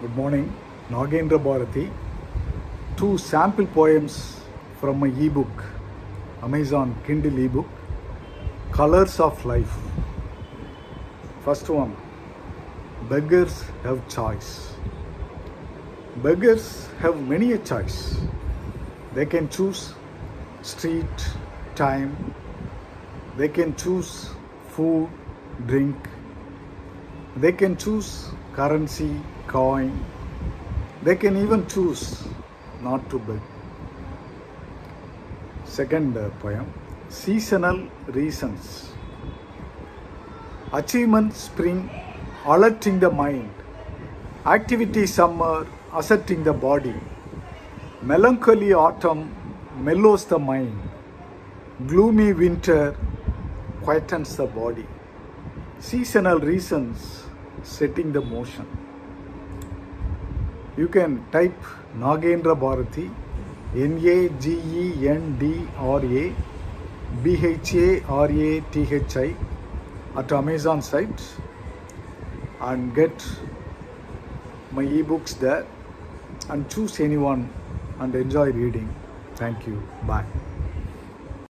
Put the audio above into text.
Good morning, Nagendra Bharathi. Two sample poems from my ebook, Amazon Kindle ebook, Colors of Life. First one Beggars have choice. Beggars have many a choice. They can choose street, time, they can choose food, drink, they can choose currency, coin, they can even choose not to beg. Second uh, poem Seasonal Reasons. Achievement spring, alerting the mind. Activity summer, asserting the body. Melancholy autumn, mellows the mind. Gloomy winter, quietens the body. Seasonal reasons, setting the motion. You can type Nagendra Bharathi, N A G E N D R A B H A R A T H I at Amazon site and get my ebooks there and choose anyone and enjoy reading. Thank you. Bye.